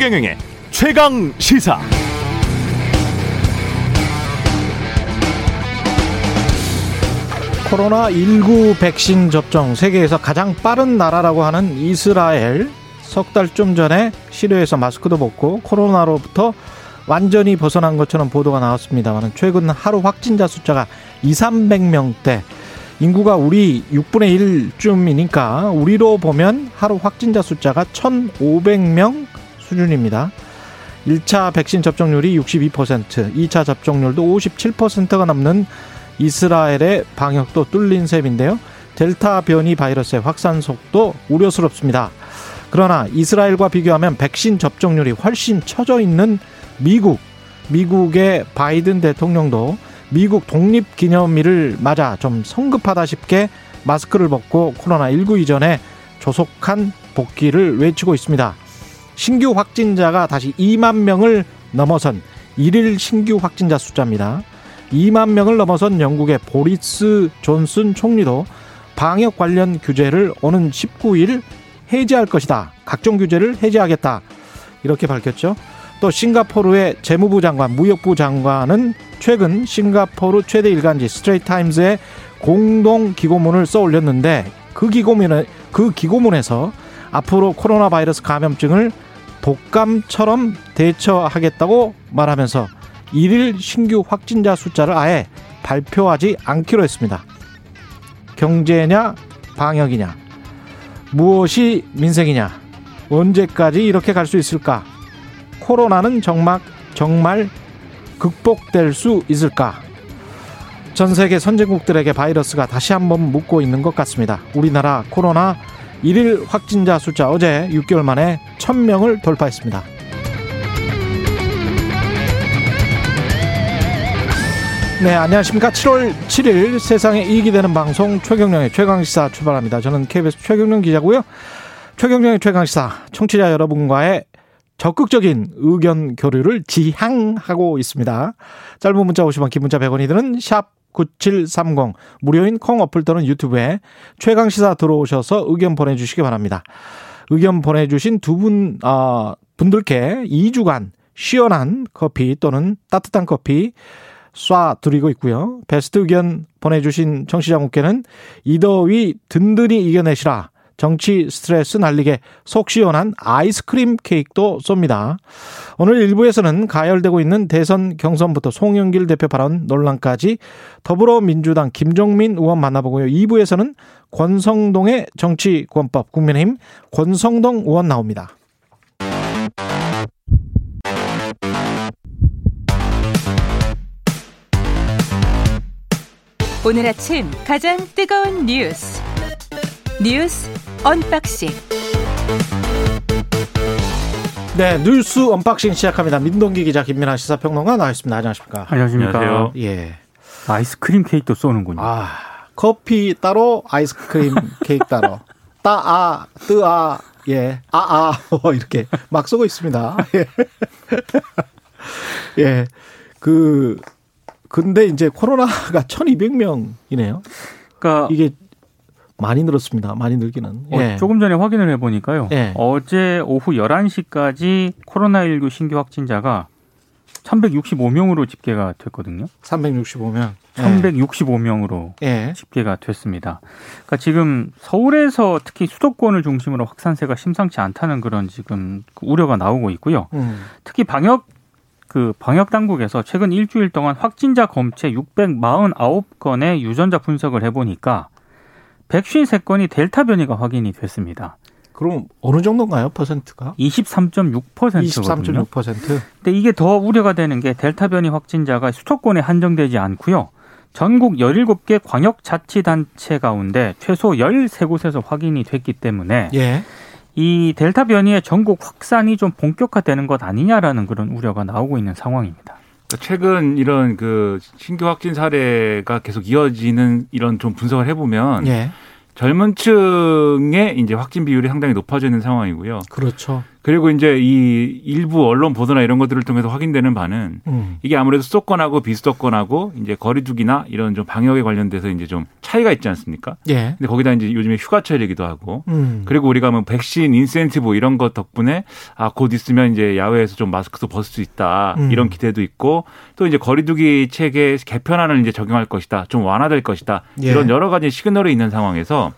최경영의 최강 시사. 코로나 19 백신 접종 세계에서 가장 빠른 나라라고 하는 이스라엘 석 달 좀 전에 실외에서 마스크도 벗고 코로나로부터 완전히 벗어난 것처럼 보도가 나왔습니다만 최근 하루 확진자 숫자가 2, 300명대 인구가 우리 6분의 1쯤이니까 우리로 보면 하루 확진자 숫자가 1,500명 수준입니다. 1차 백신 접종률이 62%, 2차 접종률도 57%가 넘는 이스라엘의 방역도 뚫린 셈인데요. 델타 변이 바이러스의 확산 속도 우려스럽습니다. 그러나 이스라엘과 비교하면 백신 접종률이 훨씬 처져 있는 미국, 미국의 바이든 대통령도 미국 독립 기념일을 맞아 좀 성급하다 싶게 마스크를 벗고 코로나19 이전에 조속한 복귀를 외치고 있습니다. 신규 확진자가 다시 2만 명을 넘어선 일일 신규 확진자 숫자입니다. 2만 명을 넘어선 영국의 보리스 존슨 총리도 방역 관련 규제를 오는 19일 해제할 것이다. 각종 규제를 해제하겠다. 이렇게 밝혔죠. 또 싱가포르의 재무부 장관, 무역부 장관은 최근 싱가포르 최대 일간지 스트레이트 타임즈에 공동 기고문을 써 올렸는데 그 기고문에 그 기고문에서 앞으로 코로나 바이러스 감염증을 독감처럼 대처하겠다고 말하면서 일일 신규 확진자 숫자를 아예 발표하지 않기로 했습니다. 경제냐 방역이냐 무엇이 민생이냐 언제까지 이렇게 갈 수 있을까? 코로나는 정말 정말 극복될 수 있을까? 전 세계 선진국들에게 바이러스가 다시 한번 묻고 있는 것 같습니다. 우리나라 코로나 일일 확진자 숫자 어제 6개월 만에 1000명을 돌파했습니다. 네, 안녕하십니까. 7월 7일 세상에 이익이 되는 방송 최경령의 최강시사 출발합니다. 저는 KBS 최경령 기자고요. 최경령의 최강시사 청취자 여러분과의 적극적인 의견 교류를 지향하고 있습니다. 짧은 문자 50원, 긴 문자 100원이 드는 샵 9730 무료인 콩 어플 또는 유튜브에 최강 시사 들어오셔서 의견 보내주시기 바랍니다. 의견 보내주신 두 분, 어, 분들께 2주간 시원한 커피 또는 따뜻한 커피 쏴 드리고 있고요. 베스트 의견 보내주신 청취자분께는 이 더위 든든히 이겨내시라. 정치 스트레스 날리게 속 시원한 아이스크림 케이크도 쏩니다. 오늘 1부에서는 가열되고 있는 대선 경선부터 송영길 대표 발언 논란까지 더불어민주당 김종민 의원 만나보고요. 2부에서는 권성동의 정치권법 국민의힘 권성동 의원 나옵니다. 오늘 아침 가장 뜨거운 뉴스 뉴스 unboxing 네, 뉴스 unboxing 시작합니다. 민동기 기자 김민아 시사평론가 나와있습니다. 안녕하십니까? 안녕하십니까? 안녕하세요. 예. 아이스크림 케이크도 쏘는군요. 아, 커피 따로, 아이스크림 케이크 따로. 따아, 뜨아, 예, 아아, 어, 이렇게 막 쏘고 있습니다. 예. 예. 그, 근데 이제 코로나가 1200명이네요. 그러니까 이게 많이 늘었습니다. 많이 늘기는. 어, 예. 조금 전에 확인을 해보니까요. 예. 어제 오후 11시까지 코로나19 신규 확진자가 1165명으로 집계가 됐거든요. 365명. 365명으로 예. 집계가 됐습니다. 그러니까 지금 서울에서 특히 수도권을 중심으로 확산세가 심상치 않다는 그런 지금 그 우려가 나오고 있고요. 음. 특히 방역 그 방역 당국에서 최근 일주일 동안 확진자 검체 649건의 유전자 분석을 해보니까 153건이 델타 변이가 확인이 됐습니다. 그럼 어느 정도인가요? 퍼센트가? 23.6%거든요. 23.6%. 근데 이게 더 우려가 되는 게 델타 변이 확진자가 수도권에 한정되지 않고요. 전국 17개 광역자치단체 가운데 최소 13곳에서 확인이 됐기 때문에 예. 이 델타 변이의 전국 확산이 좀 본격화되는 것 아니냐라는 그런 우려가 나오고 있는 상황입니다. 그러니까 최근 이런 그 신규 확진 사례가 계속 이어지는 이런 좀 분석을 해보면 예. 젊은 층의 이제 확진 비율이 상당히 높아져 있는 상황이고요. 그렇죠. 그리고 이제 이 일부 언론 보도나 이런 것들을 통해서 확인되는 바는 음. 이게 아무래도 수도권하고 비수도권하고 이제 거리두기나 이런 좀 방역에 관련돼서 이제 좀 차이가 있지 않습니까? 예. 근데 거기다 이제 요즘에 휴가철이기도 하고 음. 그리고 우리가 뭐 백신 인센티브 이런 것 덕분에 아 곧 있으면 이제 야외에서 좀 마스크도 벗을 수 있다 음. 이런 기대도 있고 또 이제 거리두기 체계 개편안을 이제 적용할 것이다 좀 완화될 것이다 예. 이런 여러 가지 시그널이 있는 상황에서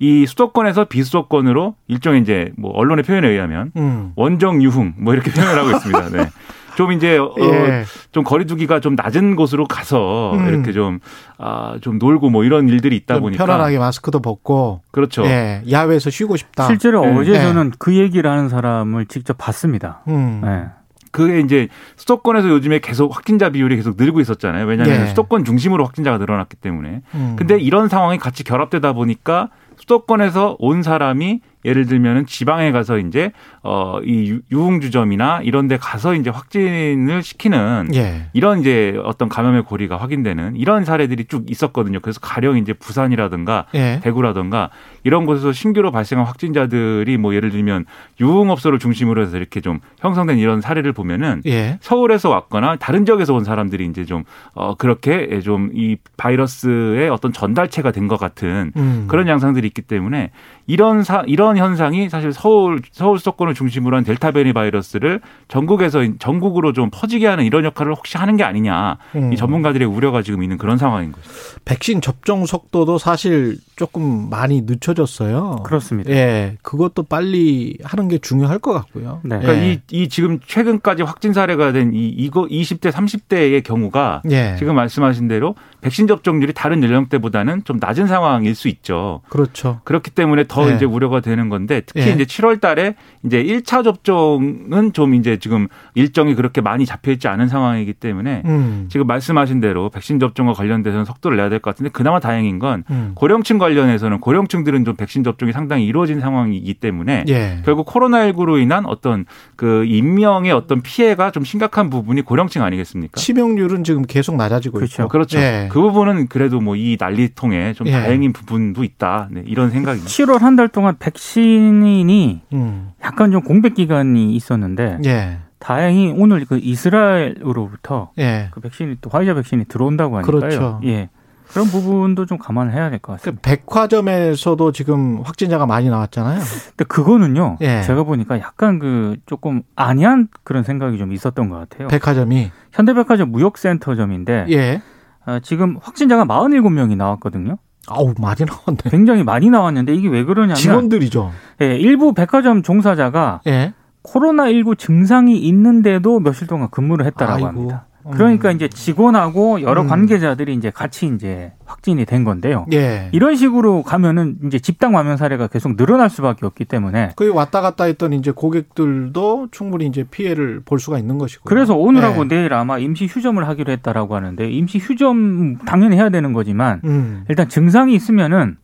이 수도권에서 비수도권으로 일종의 이제 뭐 언론의 표현에 의하면 음. 원정 유흥 뭐 이렇게 표현을 하고 있습니다. 네. 좀 이제 어, 예. 좀 거리두기가 좀 낮은 곳으로 가서 음. 이렇게 좀 아, 좀 놀고 뭐 이런 일들이 있다 좀 보니까 편안하게 마스크도 벗고 그렇죠. 예. 야외에서 쉬고 싶다. 실제로 네. 어제 네. 저는 그 얘기를 하는 사람을 직접 봤습니다. 음. 네. 그게 이제 수도권에서 요즘에 계속 확진자 비율이 계속 늘고 있었잖아요. 왜냐하면 예. 수도권 중심으로 확진자가 늘어났기 때문에. 음. 근데 이런 상황이 같이 결합되다 보니까 수도권에서 온 사람이 예를 들면은 지방에 가서 이제 어이 유흥주점이나 이런 데 가서 이제 확진을 시키는 예. 이런 이제 어떤 감염의 고리가 확인되는 이런 사례들이 쭉 있었거든요. 그래서 가령 이제 부산이라든가 예. 대구라든가 이런 곳에서 신규로 발생한 확진자들이 뭐 예를 들면 유흥업소를 중심으로 해서 이렇게 좀 형성된 이런 사례를 보면은 예. 서울에서 왔거나 다른 지역에서 온 사람들이 이제 좀 어 그렇게 좀 이 바이러스의 어떤 전달체가 된 것 같은 음. 그런 양상들이 있기 때문에 이런 사 이런 현상이 사실 서울 서울 수도권을 중심으로 한 델타 변이 바이러스를 전국에서 전국으로 좀 퍼지게 하는 이런 역할을 혹시 하는 게 아니냐 음. 이 전문가들의 우려가 지금 있는 그런 상황인 거죠. 백신 접종 속도도 사실 조금 많이 늦춰졌어요. 그렇습니다. 예. 그것도 빨리 하는 게 중요할 것 같고요. 네. 그러니까 예. 이, 이 지금 최근까지 확진 사례가 된 이 이거 20대 30대의 경우가 예. 지금 말씀하신 대로 백신 접종률이 다른 연령대보다는 좀 낮은 상황일 수 있죠. 그렇죠. 그렇기 때문에 더 예. 이제 우려가 되는 건데 특히 예. 이제 7월 달에 이제 1차 접종은 좀 이제 지금 일정이 그렇게 많이 잡혀 있지 않은 상황이기 때문에 음. 지금 말씀하신 대로 백신 접종과 관련돼서는 속도를 내야 될 것 같은데 그나마 다행인 건 음. 고령층 관련해서는 고령층들은 좀 백신 접종이 상당히 이루어진 상황이기 때문에 예. 결국 코로나19로 인한 어떤 그 인명의 어떤 피해가 좀 심각한 부분이 고령층 아니겠습니까? 치명률은 지금 계속 낮아지고 그렇죠. 있고. 그렇죠. 예. 그 부분은 그래도 뭐 이 난리통에 좀 예. 다행인 부분도 있다. 네, 이런 생각입니다. 7월 한 달 동안 백신이 음. 약간 좀 공백 기간이 있었는데 예. 다행히 오늘 그 이스라엘으로부터 예. 그 백신이 또 화이자 백신이 들어온다고 하니까요. 그렇죠. 예. 그런 부분도 좀 감안을 해야 될것그 같습니다. 백화점에서도 지금 확진자가 많이 나왔잖아요. 근데 그거는요. 예. 제가 보니까 약간 그 조금 안이한 그런 생각이 좀 있었던 것 같아요. 백화점이. 현대백화점 무역센터점인데 예. 아, 지금 확진자가 47명이 나왔거든요. 아우 많이 나왔네. 굉장히 많이 나왔는데 이게 왜 그러냐면 직원들이죠. 예, 일부 백화점 종사자가 예. 코로나 19 증상이 있는데도 며칠 동안 근무를 했다라고 아이고. 합니다. 음. 그러니까 이제 직원하고 여러 음. 관계자들이 이제 같이 이제 확진이 된 건데요. 예. 이런 식으로 가면은 이제 집단 감염 사례가 계속 늘어날 수밖에 없기 때문에 거기 왔다 갔다 했던 이제 고객들도 충분히 이제 피해를 볼 수가 있는 것이고. 그래서 오늘하고 예. 내일 아마 임시 휴점을 하기로 했다라고 하는데 임시 휴점 당연히 해야 되는 거지만 음. 일단 증상이 있으면은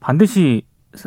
반드시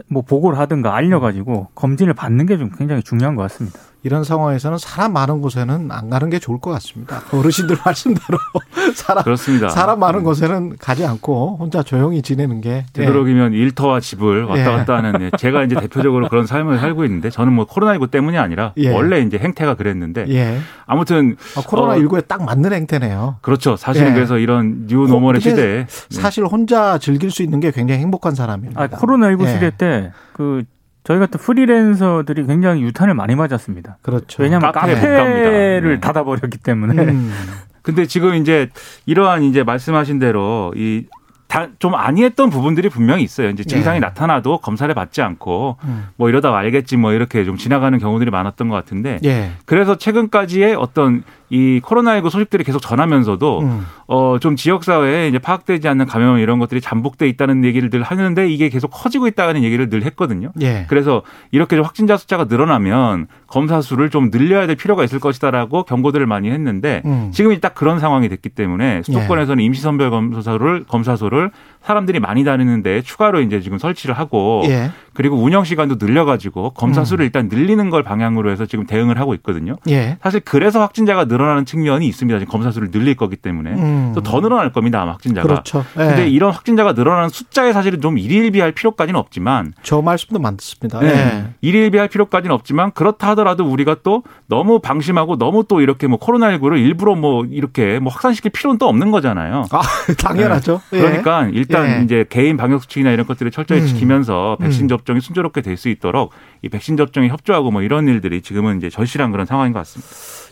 뭐 보고를 하든가 알려가지고 검진을 받는 게 좀 굉장히 중요한 것 같습니다. 이런 상황에서는 사람 많은 곳에는 안 가는 게 좋을 것 같습니다. 어르신들 말씀대로 사람 그렇습니다. 사람 많은 곳에는 가지 않고 혼자 조용히 지내는 게 예. 되도록이면 일터와 집을 왔다 예. 갔다 하는 예, 제가 이제 대표적으로 그런 삶을 살고 있는데 저는 뭐 코로나19 때문이 아니라 예. 원래 이제 행태가 그랬는데 예. 아무튼 아, 코로나 19에 딱 맞는 행태네요. 그렇죠. 사실은 예. 그래서 이런 new normal의 근데 시대에 사실 혼자 즐길 수 있는 게 굉장히 행복한 사람입니다. 아, 코로나19 예. 시대 때 그 저희 같은 프리랜서들이 굉장히 유탄을 많이 맞았습니다. 그렇죠. 왜냐하면 카페를 갑니다. 네. 닫아버렸기 때문에 음. 근데 지금 이제 이러한 이제 말씀하신 대로 이다좀 아니했던 부분들이 분명히 있어요. 이제 증상이 예. 나타나도 검사를 받지 않고 음. 뭐 이러다 알겠지 뭐 이렇게 좀 지나가는 경우들이 많았던 것 같은데 예. 그래서 최근까지의 어떤 이 코로나19 소식들이 계속 전하면서도 음. 어, 좀 지역 사회에 이제 파악되지 않는 감염 이런 것들이 잠복돼 있다는 얘기를 늘 하는데 이게 계속 커지고 있다는 얘기를 늘 했거든요. 예. 그래서 이렇게 좀 확진자 숫자가 늘어나면 검사 수를 좀 늘려야 될 필요가 있을 것이다라고 경고들을 많이 했는데 음. 지금이 딱 그런 상황이 됐기 때문에 수도권에서는 임시 선별 검사소를 검사소를 사람들이 많이 다니는데 추가로 이제 지금 설치를 하고 예. 그리고 운영 시간도 늘려가지고 검사 음. 수를 일단 늘리는 걸 방향으로 해서 지금 대응을 하고 있거든요. 예. 사실 그래서 확진자가 늘어나는 측면이 있습니다. 지금 검사 수를 늘릴 거기 때문에 음. 또더 늘어날 겁니다. 아마 확진자가. 그렇죠. 예. 근데 이런 확진자가 늘어나는 숫자에 사실은 좀 일일비할 필요까지는 없지만 저 말씀도 맞습니다. 네. 예. 일일비할 필요까지는 없지만 그렇다 하더라도 우리가 또 너무 방심하고 너무 또 이렇게 뭐 코로나19를 일부러 뭐 이렇게 뭐 확산시킬 필요는 또 없는 거잖아요. 아, 당연하죠. 예. 그러니까 일단 예. 이제 개인 방역 수칙이나 이런 것들을 철저히 음. 지키면서 백신 음. 접종이 순조롭게 될 수 있도록 이 백신 접종에 협조하고 뭐 이런 일들이 지금은 이제 절실한 그런 상황인 것 같습니다.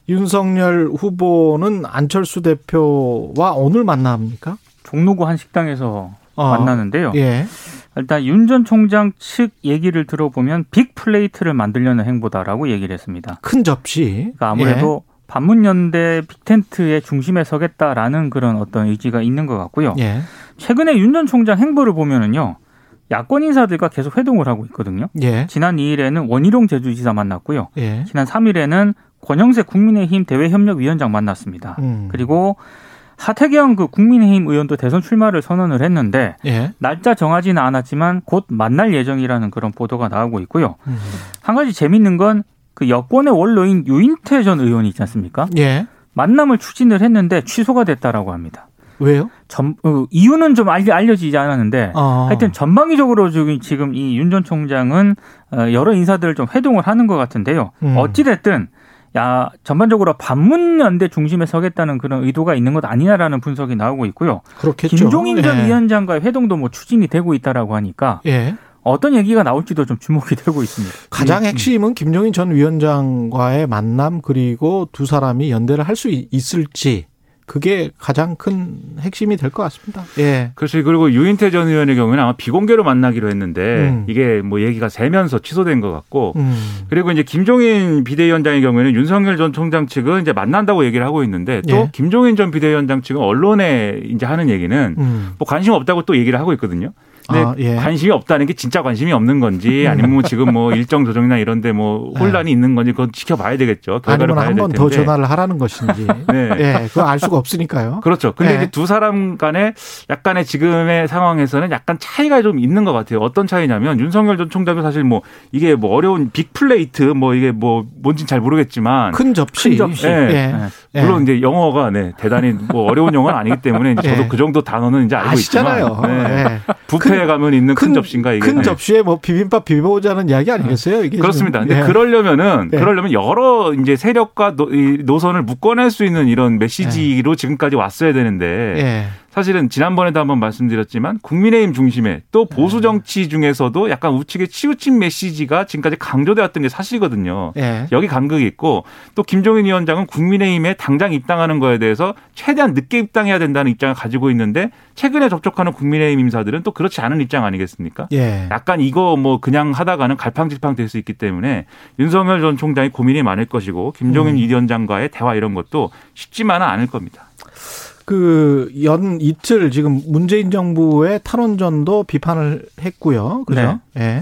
윤석열 후보는 안철수 대표와 오늘 만납니까? 종로구 한 식당에서 어. 만나는데요. 예. 일단 윤 전 총장 측 얘기를 들어보면 빅 플레이트를 만들려는 행보다라고 얘기를 했습니다. 큰 접시. 그러니까 아무래도 반문연대 빅텐트의 중심에 서겠다라는 그런 어떤 의지가 있는 것 같고요. 예. 최근에 윤 전 총장 행보를 보면은요. 야권 인사들과 계속 회동을 하고 있거든요. 예. 지난 2일에는 원희룡 제주지사 만났고요. 예. 지난 3일에는 권영세 국민의힘 대외협력위원장 만났습니다. 음. 그리고 하태경 그 국민의힘 의원도 대선 출마를 선언을 했는데 예. 날짜 정하지는 않았지만 곧 만날 예정이라는 그런 보도가 나오고 있고요. 음. 한 가지 재밌는 건 그 여권의 원로인 유인태 전 의원이 있지 않습니까? 예. 만남을 추진을 했는데 취소가 됐다라고 합니다. 왜요? 전, 어, 이유는 좀 알려, 알려지지 않았는데 어. 하여튼 전방위적으로 지금 이 윤 전 총장은 어, 여러 인사들을 좀 회동을 하는 것 같은데요. 음. 어찌됐든 야 전반적으로 반문연대 중심에 서겠다는 그런 의도가 있는 것 아니냐라는 분석이 나오고 있고요. 그렇겠죠. 김종인 전 예. 위원장과의 회동도 뭐 추진이 되고 있다라고 하니까 예. 어떤 얘기가 나올지도 좀 주목이 되고 있습니다. 가장 음, 핵심은 김종인 전 위원장과의 만남 그리고 두 사람이 연대를 할 수 있을지 그게 가장 큰 핵심이 될 것 같습니다. 예. 그렇죠. 그리고 유인태 전 의원의 경우는 아마 비공개로 만나기로 했는데 음. 이게 뭐 얘기가 새면서 취소된 것 같고 음. 그리고 이제 김종인 비대위원장의 경우에는 윤석열 전 총장 측은 이제 만난다고 얘기를 하고 있는데 또 예. 김종인 전 비대위원장 측은 언론에 이제 하는 얘기는 음. 뭐 관심 없다고 또 얘기를 하고 있거든요. 근데 아, 예. 관심이 없다는 게 진짜 관심이 없는 건지 아니면 뭐 지금 뭐 일정 조정이나 이런데 뭐 혼란이 있는 건지 그건 지켜봐야 되겠죠. 결과를 아니면 봐야 한될번 텐데. 더 전화를 하라는 것인지. 네. 예. 그거 알 수가 없으니까요. 그렇죠. 근데 예. 이제 두 사람 간에 약간의 지금의 상황에서는 약간 차이가 좀 있는 것 같아요. 어떤 차이냐면 윤석열 전 총장도 사실 뭐 이게 뭐 어려운 빅 플레이트 뭐 이게 뭐 뭔진 잘 모르겠지만 큰 접시. 큰 접시. 네. 예. 물론 이제 영어가 네 대단히 뭐 어려운 영어는 아니기 때문에 저도 예. 그 정도 단어는 이제 알고 아시잖아요. 있지만 네. 예. 뷔페에 가면 있는 큰, 접시인가 이게 큰 네. 접시에 뭐 비빔밥 비벼보자는 이야기 아니겠어요? 이게 그렇습니다. 지금? 근데 예. 그러려면은 예. 그러려면 여러 이제 세력과 노, 이 노선을 묶어낼 수 있는 이런 메시지로 지금까지 왔어야 되는데 예. 사실은 지난번에도 한번 말씀드렸지만 국민의힘 중심에 또 네. 보수 정치 중에서도 약간 우측에 치우친 메시지가 지금까지 강조돼 왔던 게 사실이거든요. 예. 여기 간극이 있고 또 김종인 위원장은 국민의힘에 당장 입당하는 거에 대해서 최대한 늦게 입당해야 된다는 입장을 가지고 있는데 최근에 접촉하는 국민의힘 인사들은 또 그렇지 않은 입장 아니겠습니까? 예. 약간 이거 뭐 그냥 하다가는 갈팡질팡 될 수 있기 때문에 윤석열 전 총장이 고민이 많을 것이고 김종인 음. 위원장과의 대화 이런 것도 쉽지만은 않을 겁니다. 그 연 이틀 지금 문재인 정부의 탈원전도 비판을 했고요. 그죠? 예.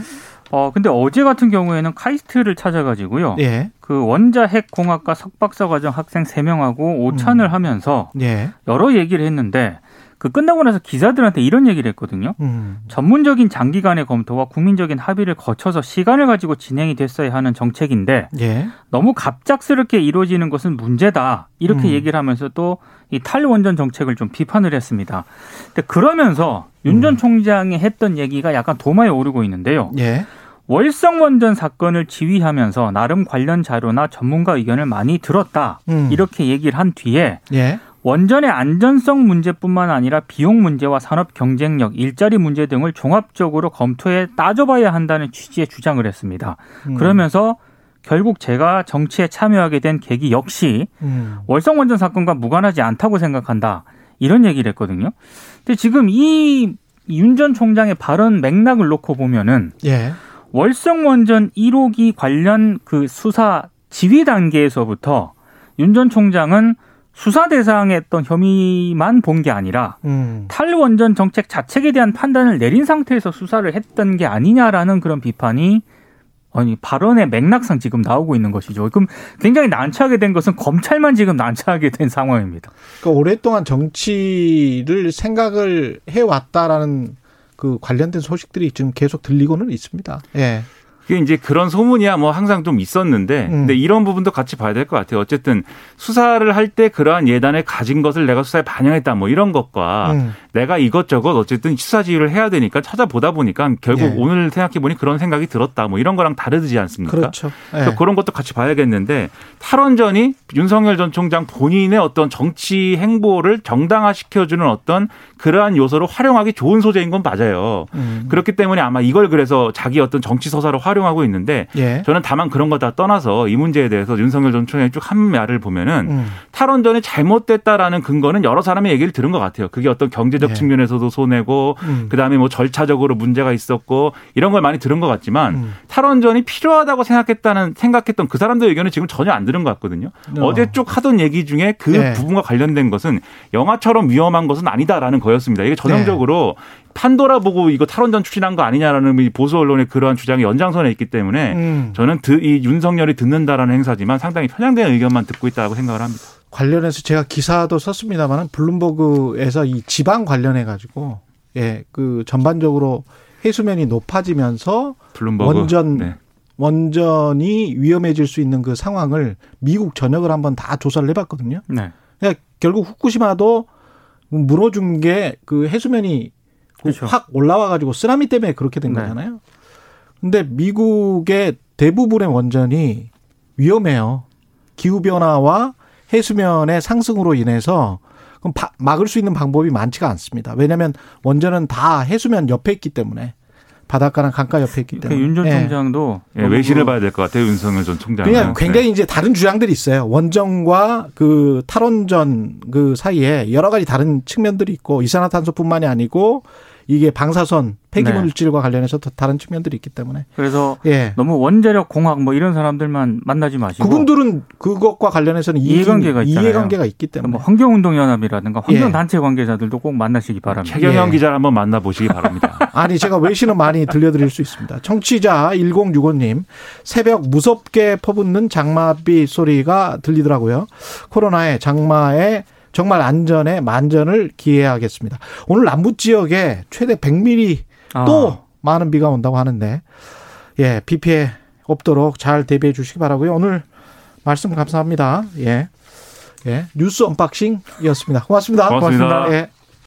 어 근데 어제 같은 경우에는 카이스트를 찾아가지고요. 예. 그 원자 핵 공학과 석박사 과정 학생 3명하고 오찬을 음. 하면서 예. 여러 얘기를 했는데 그 끝나고 나서 기자들한테 이런 얘기를 했거든요. 음. 전문적인 장기간의 검토와 국민적인 합의를 거쳐서 시간을 가지고 진행이 됐어야 하는 정책인데 예. 너무 갑작스럽게 이루어지는 것은 문제다. 이렇게 음. 얘기를 하면서 또 이 탈원전 정책을 좀 비판을 했습니다. 근데 그러면서 윤전 음. 총장이 했던 얘기가 약간 도마에 오르고 있는데요. 예. 월성 원전 사건을 지휘하면서 나름 관련 자료나 전문가 의견을 많이 들었다. 음. 이렇게 얘기를 한 뒤에 예. 원전의 안전성 문제뿐만 아니라 비용 문제와 산업 경쟁력, 일자리 문제 등을 종합적으로 검토해 따져봐야 한다는 취지의 주장을 했습니다. 음. 그러면서 결국 제가 정치에 참여하게 된 계기 역시 음. 월성 원전 사건과 무관하지 않다고 생각한다. 이런 얘기를 했거든요. 근데 지금 이 윤 전 총장의 발언 맥락을 놓고 보면은 예. 월성 원전 1호기 관련 그 수사 지휘 단계에서부터 윤 전 총장은 수사 대상에 했던 혐의만 본 게 아니라 음. 탈원전 정책 자책에 대한 판단을 내린 상태에서 수사를 했던 게 아니냐라는 그런 비판이 아니 발언의 맥락상 지금 나오고 있는 것이죠. 그럼 굉장히 난처하게 된 것은 검찰만 지금 난처하게 된 상황입니다. 그러니까 오랫동안 정치를 생각을 해 왔다라는 그 관련된 소식들이 지금 계속 들리고는 있습니다. 예. 그게 이제 그런 소문이야 뭐 항상 좀 있었는데 음. 근데 이런 부분도 같이 봐야 될 것 같아요. 어쨌든 수사를 할 때 그러한 예단을 가진 것을 내가 수사에 반영했다 뭐 이런 것과 음. 내가 이것저것 어쨌든 수사 지휘를 해야 되니까 찾아보다 보니까 결국 예. 오늘 생각해 보니 그런 생각이 들었다 뭐 이런 거랑 다르지 않습니까? 그렇죠. 예. 그런 것도 같이 봐야겠는데 탈원전이 윤석열 전 총장 본인의 어떤 정치 행보를 정당화시켜주는 어떤 그러한 요소로 활용하기 좋은 소재인 건 맞아요. 음. 그렇기 때문에 아마 이걸 그래서 자기 어떤 정치 서사로 활용하고 있는데 예. 저는 다만 그런 거 다 떠나서 이 문제에 대해서 윤석열 전 총장이 쭉 한 말을 보면은 음. 탈원전이 잘못됐다라는 근거는 여러 사람의 얘기를 들은 것 같아요. 그게 어떤 경제적 예. 측면에서도 손해고 음. 그다음에 뭐 절차적으로 문제가 있었고 이런 걸 많이 들은 것 같지만 음. 탈원전이 필요하다고 생각했다는 생각했던 그 사람들 의견은 지금 전혀 안 들은 것 같거든요. 어. 어. 제쭉 하던 얘기 중에 그 예. 부분과 관련된 것은 영화처럼 위험한 것은 아니다라는 거 였습니다. 이게 전형적으로 네. 판도라 보고 이거 탈원전 추진한 거 아니냐라는 이 보수 언론의 그러한 주장이 연장선에 있기 때문에 음. 저는 드- 이 윤석열이 듣는다라는 행사지만 상당히 편향된 의견만 듣고 있다고 생각을 합니다. 관련해서 제가 기사도 썼습니다만 블룸버그에서 이 지방 관련해 가지고 예, 그 전반적으로 해수면이 높아지면서 블룸버그 원전 네. 원전이 위험해질 수 있는 그 상황을 미국 전역을 한번 다 조사를 해봤거든요. 네. 그러니까 결국 후쿠시마도 무너진 게그 해수면이 그렇죠. 확 올라와 가지고 쓰나미 때문에 그렇게 된 네. 거잖아요. 근데 미국의 대부분의 원전이 위험해요. 기후 변화와 해수면의 상승으로 인해서 그럼 바- 막을 수 있는 방법이 많지가 않습니다. 왜냐하면 원전은 다 해수면 옆에 있기 때문에 바닷가랑 강가 옆에 있기 때문에. 윤전 예. 총장도 예, 외신을 봐야 될 것 같아요. 윤석열 전 총장은. 그냥 굉장히 네. 이제 다른 주장들이 있어요. 원전과 그 탈원전 그 사이에 여러 가지 다른 측면들이 있고 이산화탄소뿐만이 아니고 이게 방사선 폐기 물질과 관련해서 또 다른 측면들이 있기 때문에 그래서 예. 너무 원자력 공학 뭐 이런 사람들만 만나지 마시고 그분들은 그것과 관련해서는 이해관계가 있잖아요. 이해관계가 있기 때문에 뭐 환경운동연합이라든가 예. 환경단체 관계자들도 꼭 만나시기 바랍니다. 최경영 예. 기자를 한번 만나보시기 바랍니다. 아니 제가 외신은 많이 들려드릴 수 있습니다. 청취자 1065님 새벽 무섭게 퍼붓는 장마비 소리가 들리더라고요. 코로나에 장마에 정말 안전에 만전을 기해야겠습니다. 오늘 남부 지역에 최대 100mm 아. 또 많은 비가 온다고 하는데 예, 비 피해 없도록 잘 대비해 주시기 바라고요. 오늘 말씀 감사합니다. 예. 예. 뉴스 언박싱이었습니다. 고맙습니다. 고맙습니다. 예.